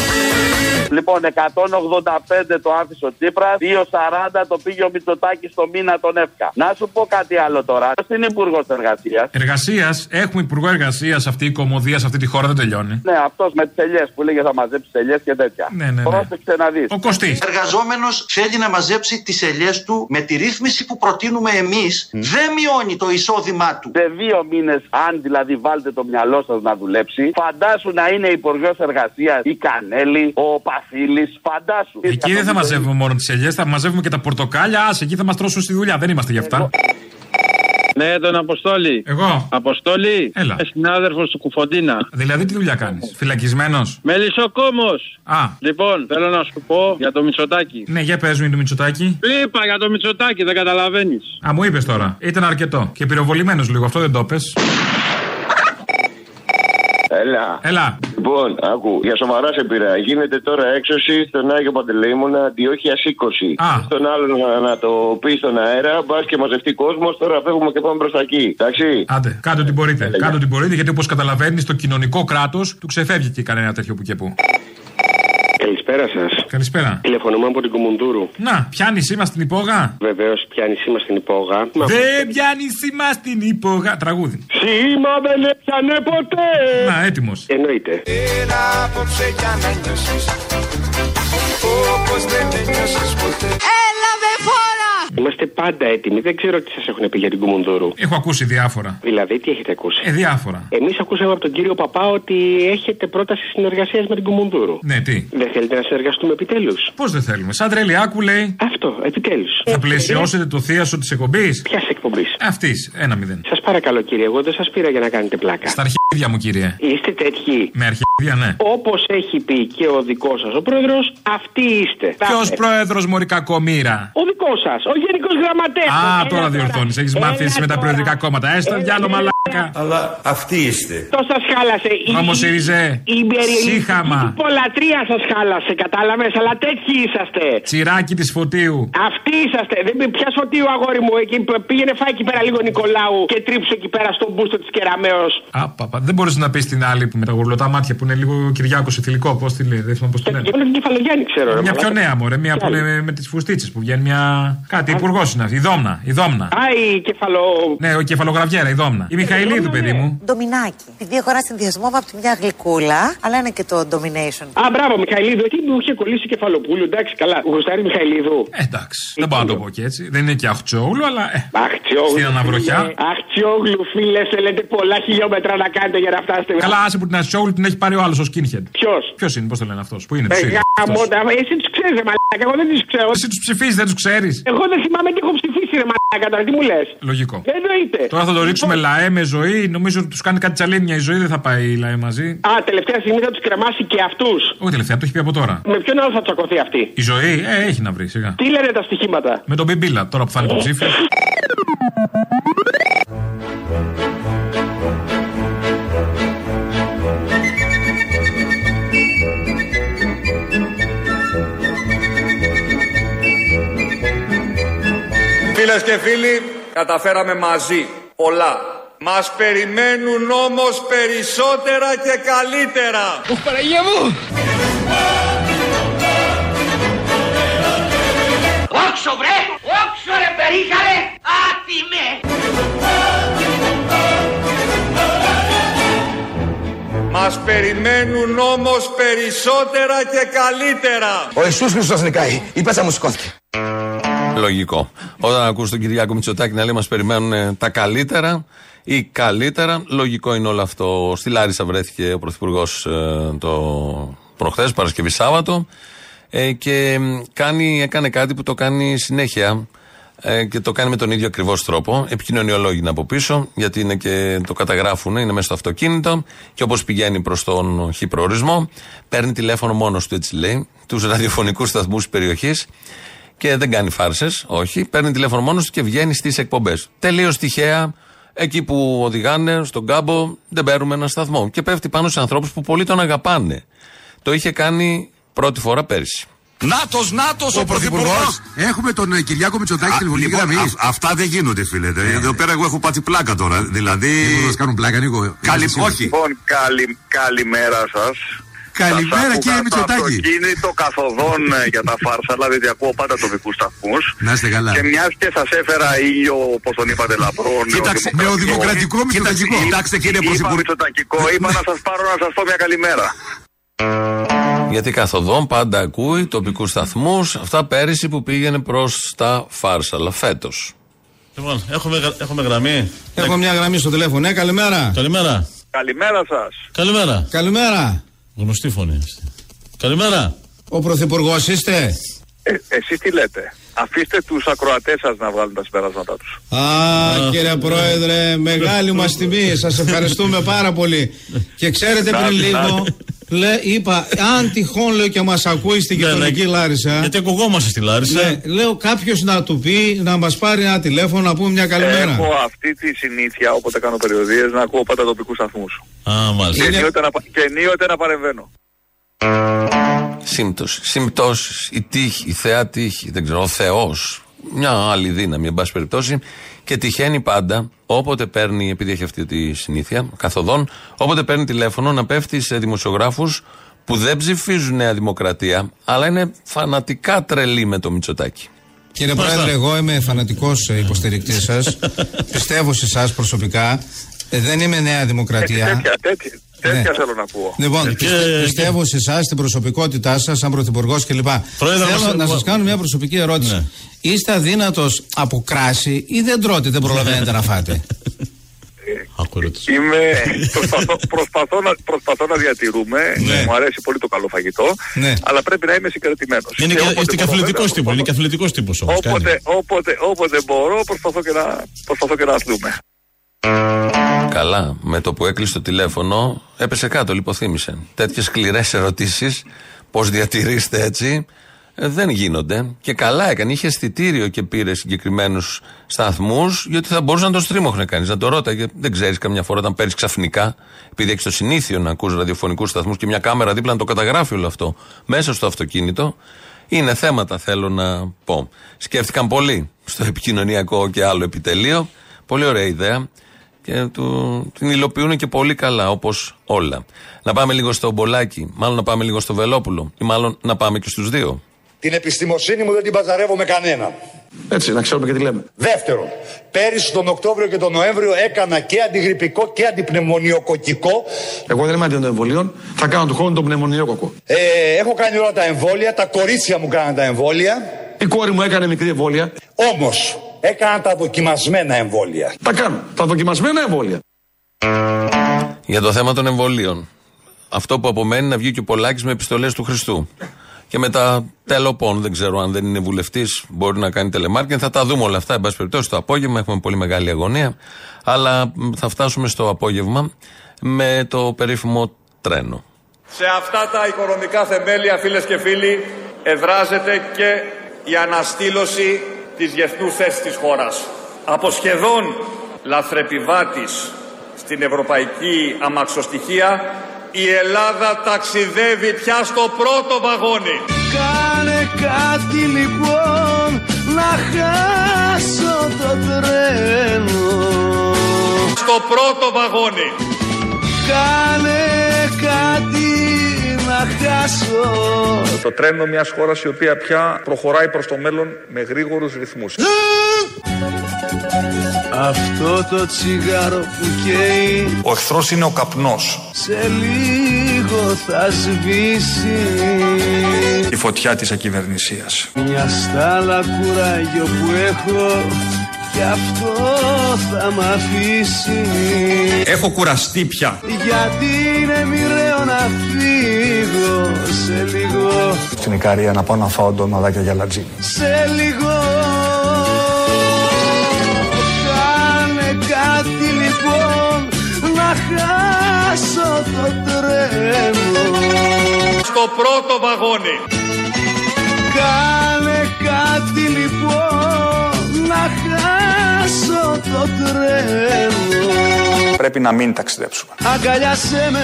Λοιπόν, 185 το άφησε ο Τσίπρας, 240 το πήγε ο Μητσοτάκης στο μήνα τον εύκα. Να σου πω κάτι άλλο τώρα. Ποιο είναι υπουργό εργασία. Εργασίας, έχουμε υπουργό εργασίας αυτή η κομμωδία σε αυτή τη χώρα δεν τελειώνει. Ναι, αυτός με τις ελιές που λέγε θα μαζέψει ελιές και τέτοια. Ναι, ναι, ναι. Πρόσεξε να δεις. Ο Κωστής. εργαζόμενος θέλει να μαζέψει τις ελιές του με τη ρύθμιση που προτείνουμε εμείς, δεν μειώνει το εισόδημά του. Σε δύο μήνες, αν δηλαδή βάλετε το μυαλό σας να δουλέψει, φαντάσου να είναι υπουργός εργασίας η Κανέλη, ο Παφίλης, φαντάσου. Εκεί δεν θα μαζεύουμε μόνο τις ελιές, θα μαζεύουμε και τα πορτοκάλια. Α, εκεί θα μας τρώσουν στη δουλειά. Δεν είμαστε γι' αυτά. Ναι, τον Αποστόλη. Εγώ. Αποστόλη. Έλα. Συνάδελφος του Κουφοντίνα. Δηλαδή τι δουλειά κάνεις, φυλακισμένος; Μελισσοκόμος. Α. Λοιπόν, θέλω να σου πω για το Μητσοτάκι. Ναι, για πες μου είναι το Μητσοτάκι. Είπα για το Μητσοτάκι, δεν καταλαβαίνεις. Α, μου είπες τώρα. Ήταν αρκετό. Και πυροβολημένος λίγο, αυτό δεν το πες. Έλα. Έλα. Λοιπόν, άκου, για σοβαρά σε πειρά. Γίνεται τώρα έξωση στον Άγιο Παντελεήμονα Αντιόχεια 20. Α. Στον άλλον να, να το πεις στον αέρα, μπας και μαζευτεί κόσμος. Τώρα φεύγουμε και πάμε προ τα εκεί. Εντάξει. Άντε, κάντε ό,τι μπορείτε. Κάντε ό,τι μπορείτε, γιατί όπως καταλαβαίνεις, το κοινωνικό κράτος του ξεφεύγει και κανένα τέτοιο που και που. Καλησπέρα σας. Καλησπέρα. Τηλεφωνούμε από την Κουμουντούρου. Να, πιάνεις σήμα στην υπόγα; Βεβαίως, πιάνεις σήμα στην υπόγα. Δεν πιάνεις σήμα στην υπόγα. Τραγούδι. Σήμα δεν έπιανε ποτέ. Να, έτοιμος. Εννοείται. Έλα απόψε για να νιώσεις Όπως δεν ένιωσες ποτέ Έλα με φόρα! Είμαστε πάντα έτοιμοι. Δεν ξέρω τι σας έχουν πει για την Κουμουντούρου. Έχω ακούσει διάφορα. Δηλαδή, τι έχετε ακούσει; Ε, διάφορα. Εμείς ακούσαμε από τον κύριο Παπά ότι έχετε πρόταση συνεργασίας με την Κουμουντούρου. Ναι, τι; Δεν θέλετε να συνεργαστούμε επιτέλους; Πώς δεν θέλουμε; Σαν τρελιάκου λέει. Αυτό, επιτέλους. Θα πλαισιώσετε το θίασο της εκπομπής; Ποια εκπομπής; Αυτής. Ένα μηδέν. Σας παρακαλώ, κύριε, εγώ δεν σας πήρα για να κάνετε πλάκα. Στα αρχίδια μου, κύριε. Είστε τέτοιοι. Με αρχίδια, ναι. Όπως έχει πει και ο δικός σας ο πρόεδρος, αυτοί είστε. Ποιος πρόεδρος Μωρικά Κομήρα; Ο δικός σας, ο γενικός γραμματέας. Α, τώρα διορθώνεις. Έχεις μάθεις με τα προεδρικά κόμματα. Έστω διάλο μαλάκα. Αλλά αυτοί είστε. Το σας χάλασε. Νόμο ΣΥΡΙΖΕ. Η Σύχαμα. Η πολλατρία σας χάλασε, κατάλαβες, αλλά τέτοιοι είσαστε. Τσιράκι της φωτίου. Αυτοί είσαστε. Δεν πια φωτίου, αγόρι μου. Εκεί που πήγαινε φάει εκεί πέρα λίγο Νικολάου και τρίψε εκεί πέρα στον μπούστο της Κεραμαίο. Α, παπα. Δεν μπορείς να πεις την άλλη που με τα γουρλωτά μάτια που είναι λίγο Κυριάκο ηθιλικό. Πώς τη λέει, δεν θυμάμαι πώς τη λένε. Όλη την κεφαλογιάννη ξέρω. ρε, Μια πιο μαλάκα. νέα μωρέ, μια που είναι με τις φουστίτσες που βγαίνει μια. Κάτι υπουργός είναι αυτή. Η Δόμνα. Η Δόμνα. Α, η κεφαλο. Ναι, ο κεφαλογραβιέρα, η Δόμνα. Η Μιχαηλίδου, παιδί μου. Ντομινάκι. Επειδή έχω ένα συνδυασμό από τη μια γλυκούλα, αλλά είναι και το domination. Α, μπράβο, Μιχαηλίδου. Εκεί μου είχε κολλήσει κεφαλοπούλου. Εντάξει, καλά. Γουστάρι Μιχαηλίδου. Ε, εντάξει. Δεν μπορώ να το πω και έτσι. Δεν είναι και αχτσόγλου, αλλά. Ε, Αχτσιόγλου. Στην αναβροχιά. Αχτσιόγλου, φίλε, θέλετε πολλά χιλιόμετρα να κάνετε για να φτάσετε; Καλά, άσε που την αχτσόγλου την έχει πάρει ο άλλος ο skinhead. Ποιος; Ποιος είναι, πώς το λένε αυτός. Πού είναι, του Ε, Σύριου. γάμο, τα- εσύ τους ξέρεις, ρε μαλάκα. Εγώ δεν τους ξέρω. Εσύ τους ψηφίζεις, δεν τους ξέρεις. Εγώ δεν θυμάμαι τι έχω ψηφίσει, ρε μαλάκα τώρα. Τι μου λες. Λογικό. Δεν εννοείται. Τώρα θα το ρίξουμε λαέ με ζωή. Νομίζω ότι τους κάνει κάτι τσαλένια η ζωή, δεν θα πάει η λαέ μαζί. Α, τελευταία στιγμή θα τους κρεμάσει και αυτούς. Όχι τελευταία, το έχει πει από τώρα. Με ποιον άλλο θα τσακωθεί αυτή; Η ζωή, ε, έχει να βρει σιγά. Τι λένε τα στοιχήματα; Με τον Μπιμπίλα, τώρα που θα είναι το Φίλες και φίλοι, καταφέραμε μαζί πολλά. Μας περιμένουν όμως περισσότερα και καλύτερα. Ουφ, Παναγία μου! Όξο βρε! Όξο ρε περίχαρε! Άτιμε! Μας περιμένουν όμως περισσότερα και καλύτερα. Ο Ιησούς Χριστός νικάει. Η πέτσα μου σηκώθηκε. Λογικό. Όταν ακούς τον Κυριάκο Μητσοτάκη να λέει μας περιμένουν ε, τα καλύτερα ή καλύτερα, λογικό είναι όλο αυτό. Στη Λάρισα βρέθηκε ο Πρωθυπουργός το προχθές, Παρασκευή Σάββατο, ε, και μ, κάνει, έκανε κάτι που το κάνει συνέχεια ε, και το κάνει με τον ίδιο ακριβώς τρόπο. Επικοινωνιολόγοι είναι από πίσω, γιατί είναι και το καταγράφουν, είναι μέσα στο αυτοκίνητο και όπως πηγαίνει προς τον χ προορισμό, παίρνει τηλέφωνο μόνος του, έτσι λέει, τους ραδιοφωνικούς σταθμούς της περιοχής και δεν κάνει φάρσες, όχι. Παίρνει τηλέφωνο μόνος του και βγαίνει στις εκπομπές. Τελείως τυχαία, εκεί που οδηγάνε, στον κάμπο, δεν παίρνουμε ένα σταθμό. Και πέφτει πάνω σε ανθρώπους που πολύ τον αγαπάνε. Το είχε κάνει πρώτη φορά πέρυσι. Νάτος, Νάτος, ο πρωθυπουργός. Έχουμε τον ε, Κυριάκο Μητσοτάκη στη τηλεφωνική Λοιπόν, γραμμή. α- αυτά δεν γίνονται, φίλε. Εδώ πέρα εγώ έχω πάθει πλάκα τώρα. Δηλαδή. Δεν μας κάνουν πλάκα, Νίκο. Καλη... Είσαι Όχι. Λοιπόν, καλη, καλημέρα σας. Καλημέρα, κύριε Μητσοτάκη. Το αυτοκίνητο καθοδόν ε, για τα φάρσαλα, διότι ακούω πάντα τοπικούς σταθμούς. Να είστε καλά. Και μιας και σας έφερα ήλιο, όπως τον είπατε, λαμπρό. Κοίταξε, νεοδημοκρατικό Μητσοτακικό. Κοιτάξτε, κύριε Πρωθυπουργό. Μητσοτακικό, είπα να σας πάρω να σας πω μια καλημέρα. Γιατί καθοδόν πάντα ακούει τοπικούς σταθμούς, αυτά πέρυσι που πήγαινε προς τα φάρσαλα. Φέτος. Λοιπόν, έχουμε, γρα- έχουμε γραμμή. Έχω μια γραμμή στο τηλέφωνο. Ναι, καλημέρα. Καλημέρα. Καλημέρα σας. Καλημέρα. Καλημέρα. Γνωστή φωνή. αυτή. Καλημέρα. Ο πρωθυπουργός είστε; Ε, Εσεί τι λέτε; Αφήστε τους ακροατές σας να βγάλουν τα συμπεράσματά τους. Α, κύριε Πρόεδρε, μεγάλη μας τιμή. Σας ευχαριστούμε πάρα πολύ. Και ξέρετε Να, πριν να. λίγο, λέ, είπα, αν τυχόν λέω και μας ακούει στην Ναι, γειτονική ναι. Λάρισα. Γιατί ακουγόμαστε στη Λάρισα. Ναι, λέω κάποιος να του πει να μας πάρει ένα τηλέφωνο να πούμε μια καλημέρα. Έχω αυτή τη συνήθεια όποτε κάνω περιοδίες να ακούω πάντα τοπικούς σταθμούς. Α, μάλιστα. Και, ενίοτε να, πα- και ενίοτε να παρεμβαίνω. Σύμπτωση. Συμπτώσεις. Η τύχη, η θεά τύχη. Δεν ξέρω, ο Θεός. Μια άλλη δύναμη, εν πάση περιπτώσει. Και τυχαίνει πάντα, όποτε παίρνει, επειδή έχει αυτή τη συνήθεια, καθοδόν, όποτε παίρνει τηλέφωνο να πέφτει σε δημοσιογράφους που δεν ψηφίζουν Νέα Δημοκρατία, αλλά είναι φανατικά τρελοί με το Μητσοτάκι. Κύριε Πρόεδρε, εγώ είμαι φανατικός υποστηρικτής σας. Πιστεύω σε εσάς προσωπικά. Ε, δεν είμαι Νέα Δημοκρατία. Τέτοια, τέτοια, τέτοια Ναι. θέλω να ακούω. Λοιπόν, πιστε- πιστεύω σε εσάς, στην προσωπικότητά σας, σαν πρωθυπουργός κλπ. Πρόεδρε, Θέλω μας- να σας κάνω μια προσωπική ερώτηση. Ναι. Είστε αδύνατος από κράση ή δεν τρώτε, δεν προλαβαίνετε να φάτε; Είμαι, προσπαθώ, προσπαθώ, να, προσπαθώ να διατηρούμε. Μου αρέσει πολύ το καλό φαγητό. Ναι. Αλλά πρέπει να είμαι συγκρατημένος. Είναι και, είστε και αθλητικός τύπος. Είναι και αθλητικός τύπος όμως. Όποτε, όποτε, όποτε μπορώ, προσπαθώ και να, προσπαθώ και να αθλούμε. Καλά. Με το που έκλεισε το τηλέφωνο, έπεσε κάτω, λιποθύμησε. Τέτοιες σκληρές ερωτήσεις, πώς διατηρείστε έτσι, ε, δεν γίνονται. Και καλά έκανε. Είχε αισθητήριο και πήρε συγκεκριμένους σταθμούς, γιατί θα μπορούσε να το στρίμωχνε κανείς. Να το ρώταγε. Δεν ξέρεις καμιά φορά όταν παίρνεις ξαφνικά, επειδή έχεις το συνήθειο να ακούς ραδιοφωνικούς σταθμούς και μια κάμερα δίπλα να το καταγράφει όλο αυτό μέσα στο αυτοκίνητο. Είναι θέματα, θέλω να πω. Σκέφτηκαν πολύ στο επικοινωνιακό και άλλο επιτελείο. Πολύ ωραία ιδέα και του, την υλοποιούν και πολύ καλά, όπως όλα. Να πάμε λίγο στο Μπολάκι, μάλλον να πάμε λίγο στο Βελόπουλο, ή μάλλον να πάμε και στους δύο. Την επιστημοσύνη μου δεν την παζαρεύω με κανέναν. Έτσι, να ξέρουμε και τι λέμε. Δεύτερον, πέρυσι τον Οκτώβριο και τον Νοέμβριο έκανα και αντιγρυπικό και αντιπνευμονιοκοκικό. Εγώ δεν είμαι αντί των εμβολίων. Θα κάνω του χρόνου τον πνευμονιόκοκο. Ε, έχω κάνει όλα τα εμβόλια, τα κορίτσια μου κάναν τα εμβόλια. Η κόρη μου έκανε μικρή εμβόλια. Όμως, έκανα τα δοκιμασμένα εμβόλια. Τα κάνω. Τα δοκιμασμένα εμβόλια. Για το θέμα των εμβολίων. Αυτό που απομένει να βγει και ο Πολάκης με επιστολές του Χριστού. Και με τα τελοπών, δεν ξέρω αν δεν είναι βουλευτής, μπορεί να κάνει τελεμάρκετ. Θα τα δούμε όλα αυτά, εν πάση περιπτώσει, το απόγευμα. Έχουμε πολύ μεγάλη αγωνία. Αλλά μ, θα φτάσουμε στο απόγευμα με το περίφημο τρένο. Σε αυτά τα οικονομικά θεμέλια, φίλες και φίλοι, εδράζεται και η αναστήλωση της διεθνούς θέσης της χώρας. Από σχεδόν λαθρεπιβάτης στην ευρωπαϊκή αμαξοστοιχεία, η Ελλάδα ταξιδεύει πια στο πρώτο βαγόνι. Κάνε κάτι λοιπόν να χάσω το τρένο Στο πρώτο βαγόνι. Κάνε κάτι να χάσω Το τρένο μιας χώρας η οποία πια προχωράει προς το μέλλον με γρήγορους ρυθμούς. Αυτό το τσιγάρο που καίει Ο εχθρός είναι ο καπνός. σε λίγο θα σβήσει Η φωτιά της ακυβερνησίας. Μια στάλα κουράγιο που έχω και αυτό θα μ' αφήσει Έχω κουραστεί πια. Γιατί είναι μοιραίο να φύγω σε λίγο Στην Ικαρία να πάω να φάω ντομαδάκια για λατζίνι. Σε λίγο Κάνε κάτι λοιπόν να χάσω το τρένο Στο πρώτο βαγόνι. Κάνε κάτι λοιπόν να χάσω το τρένο Πρέπει να μην ταξιδέψουμε. Αγκαλιάσέ με,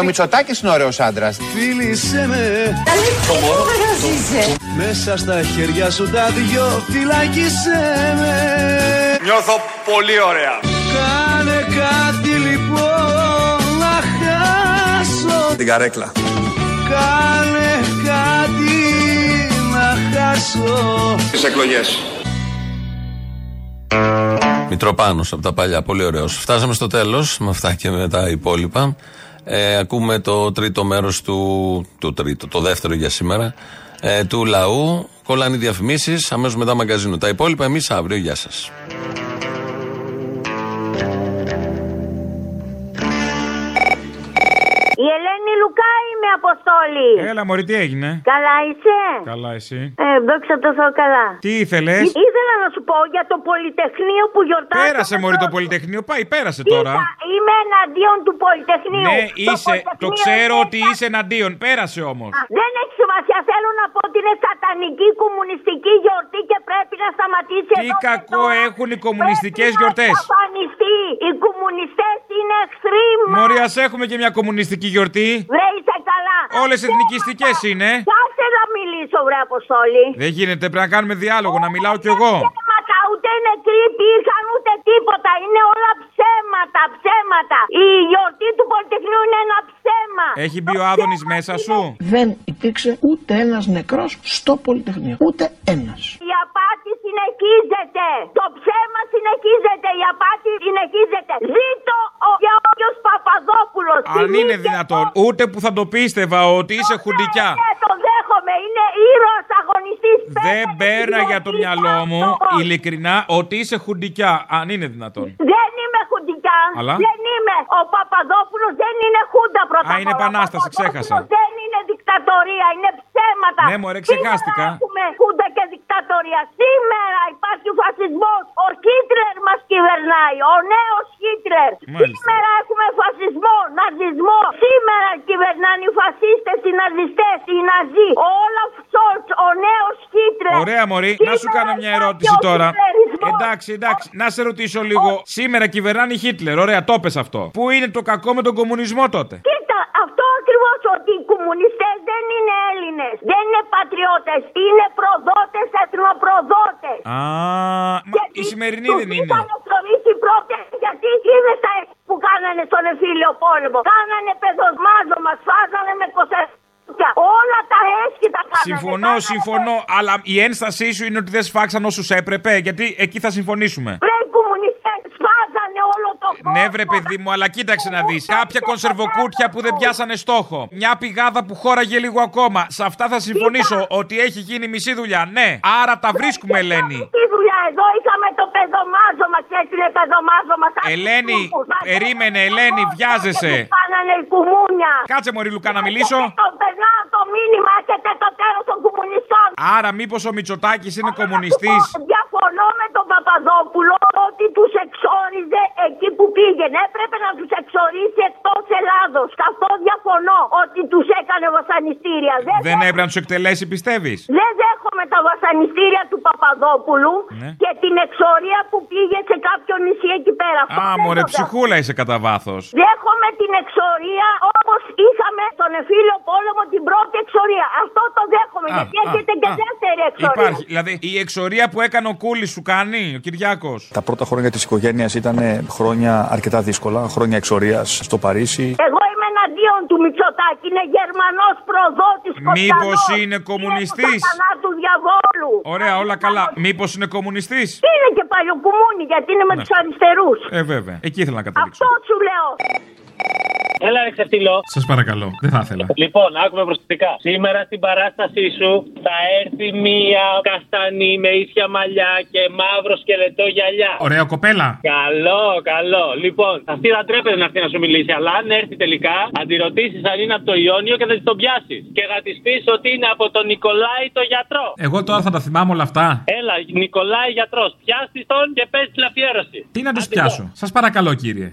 Ο Μητσοτάκης είναι ωραίος άντρας. φίλησέ με Μέσα στα χέρια σου τα δυο φυλάκισέ με Νιώθω πολύ ωραία. Κάνε κάτι λοιπόν να χάσω Την καρέκλα. Κάνε κάτι να χάσω Τις εκλογές. Μητροπάνος από τα παλιά, πολύ ωραίος. Φτάσαμε στο τέλος, με αυτά και με τα υπόλοιπα. Ε, ακούμε το τρίτο μέρος του, το τρίτο, το δεύτερο για σήμερα, ε, του λαού. Κολλάνε οι διαφημίσεις, αμέσως μετά μαγκαζίνο. Τα υπόλοιπα εμείς αύριο, γεια σας. Λουκά είμαι, Αποστόλη. Έλα, Μωρή, τι έγινε; Καλά είσαι; Καλά, εσύ. Ε, δόξα τω Θεώ καλά. Τι ήθελες; Ή- Ήθελα να σου πω για το Πολυτεχνείο που γιορτάζει. Πέρασε, Μωρή, το Πολυτεχνείο. Πάει, πέρασε τώρα. Είμαι εναντίον του Πολυτεχνείου. Ναι, Το είσαι. Το Πολυτεχνείο ξέρω είναι ότι είσαι εναντίον. Πέρασε όμως. Δεν έχει σημασία. Θέλω να πω ότι είναι σατανική κομμουνιστική γιορτή και πρέπει να σταματήσει Τι εδώ και κακό τώρα. έχουν οι κομμουνιστικές Πρέπει γιορτές. Να εξαφανιστεί. Οι κομμουνιστές είναι εχθροί μα. Μωρή, ας έχουμε και μια κομμουνιστική γιορτή. Βρε, είσαι καλά. Όλες εθνικιστικές είναι. Κάσε να μιλήσω, βρε Αποστόλη. Δεν γίνεται, πρέπει να κάνουμε διάλογο, να μιλάω κι εγώ. Ψέματα, ούτε νεκροί υπήρχαν ούτε τίποτα. Είναι όλα ψέματα, ψέματα. Η γιορτή του Πολυτεχνείου είναι ένα ψέμα. Έχει μπει ο Άδωνης μέσα σου; Δεν υπήρξε ούτε ένας νεκρός στο Πολυτεχνείο. Ούτε ένας. Η απάτη συνεχίζεται. Το ψέμα συνεχίζεται. Η απάτη συνεχίζεται. Ζήτω ο Γεώργιος Παπαδόπουλος. Αν είναι δυνατόν, ούτε που θα το πίστευα ότι είσαι χουντικιά. Ναι, το δέχομαι. Είναι ήρωας αγωνιστής. Δεν πέρα για το μυαλό μου, ειλικρινά, ότι είσαι χουντικιά. Αν είναι δυνατόν. Δεν είμαι χουντικιά. Αλλά; Δεν είμαι. Ο Παπαδόπουλος δεν είναι χούντα πρώτα. Α, είναι απ' όλα. επανάσταση, Ο Παπαδόπουλος ξέχασα. Δεν είναι δικτατορία, είναι ψέματα. Ναι, μωρέ, ξεχάστηκα. Σήμερα έχουμε χούντα και δικτατορία. Σήμερα υπάρχει ο φασισμός. Ο Χίτλερ μας κυβερνάει. Ο νέος Χίτλερ. Μάλιστα. Σήμερα έχουμε φασισμό, ναζισμό. Σήμερα κυβερνάνε οι φασίστες, οι ναζιστές, οι ναζί. Ο Όλαφ Σόλτ, ο νέος Χίτλερ. Ωραία, Μωρή, να σου Σήμερα κάνω μια υπάρχει ερώτηση ο τώρα. χιτλερισμός. Εντάξει, εντάξει, να σε ρωτήσω λίγο. Σήμερα κυβερνάνε η Χίτλερ, ωραία, το πες αυτό. Πού είναι το κακό με τον κομμουνισμό τότε; Κοίτα, αυτό ακριβώς ότι οι κομμουνιστές δεν είναι Έλληνες. Δεν είναι πατριώτες. Είναι προδότες, εθνοπροδότες. Α, μα η σημερινή δεν είναι. Είχαν εξορίσει πρώτες γιατί είδε τα έξι που κάνανε στον εμφύλιο πόλεμο. Κάνανε παιδοσμάζωμα, σφάζανε με κοσέρια. Όλα τα έσχη τα κάνανε. Συμφωνώ, συμφωνώ, αλλά η ένστασή σου είναι ότι δεν σφάξαν όσους έπρεπε, γιατί εκεί θα συμφωνήσουμε. Βρε οι κομμουνιστές σφάζανε όλο το κόσμο. Ναι, βρε παιδί μου, αλλά κοίταξε να δεις. Κάποια κονσερβοκούτια που δεν πιάσανε στόχο. Μια πηγάδα που χώραγε λίγο ακόμα. Σε αυτά θα συμφωνήσω ότι έχει γίνει μισή δουλειά. Ναι, άρα τα βρίσκουμε, Ελένη. Τι δουλειά εδώ είχαμε το παιδομάζωμα και έστειλε παιδομάζωμα. σαν Ελένη, κουμούνους. περίμενε, Ελένη, βιάζεσαι. Κάνανε οι κουμούνια. Κάτσε, Μωρή Λουκά, να μιλήσω. Και το περνάω το μήνυμα Θυμάστε το τέλος των κομμουνιστών. Άρα, μήπως ο Μητσοτάκης είναι κομμουνιστής; Διαφωνώ με τον Παπαδόπουλο ότι τους εξόριζε εκεί που πήγαινε. Έπρεπε να τους εξορίσει εκτός Ελλάδος. Σε αυτό διαφωνώ ότι τους έκανε βασανιστήρια. Δεν, Δεν έπρεπε να τους εκτελέσει, πιστεύεις; δεν δέχομαι τα βασανιστήρια του Παπαδόπουλου Ναι. και την εξορία που πήγε σε κάποιο νησί εκεί πέρα. Αυτό Α, δεν μωρέ, το δέχομαι. ψυχούλα είσαι κατά βάθος. Δέχομαι την εξορία όπως είχαμε στον εμφύλιο πόλεμο την πρώτη εξορία. Αυτό το δέχομαι. Α, γιατί α, έρχεται και α. δεύτερη εξορία. Υπάρχει. Δηλαδή, η εξορία που έκανε ο Κούλης σου κάνει, ο Κυριάκος; Τα πρώτα χρόνια της οικογένειας ήταν χρόνια αρκετά δύσκολα, χρόνια εξορίας στο Παρίσι. Εγώ είμαι εναντίον του Μητσοτάκη. Είναι Γερμανός προδότης Μήπως είναι κομμουνιστής; του διαβόλου. Ωραία, όλα καλά. Μήπως είναι κομμουνιστής; Είναι και παλιοκουμούνι γιατί είναι με Ναι. τους αριστερούς. Ε, βέβαια. Εκεί ήθελα να καταλήξω. Αυτό σου λέω. Έλα, ρε ξεφτυλό. Σας παρακαλώ, δεν θα ήθελα. Λοιπόν, άκουμε προσεκτικά. Σήμερα στην παράστασή σου θα έρθει μία καστανή με ίσια μαλλιά και μαύρο σκελετό γυαλιά. Ωραία, κοπέλα. Καλό, καλό. Λοιπόν, αυτή θα τρέπεται να έρθει να σου μιλήσει, αλλά αν έρθει τελικά, θα τη ρωτήσεις αν είναι από το Ιόνιο και θα της τον πιάσεις. Και θα της πεις ότι είναι από τον Νικολάη το γιατρό. Εγώ τώρα θα τα θυμάμαι όλα αυτά. Έλα, Νικολάη γιατρός. Πιάστης τον και παίζει την αφιέρωση. Τι να τους πιάσω. Σας παρακαλώ, κύριε.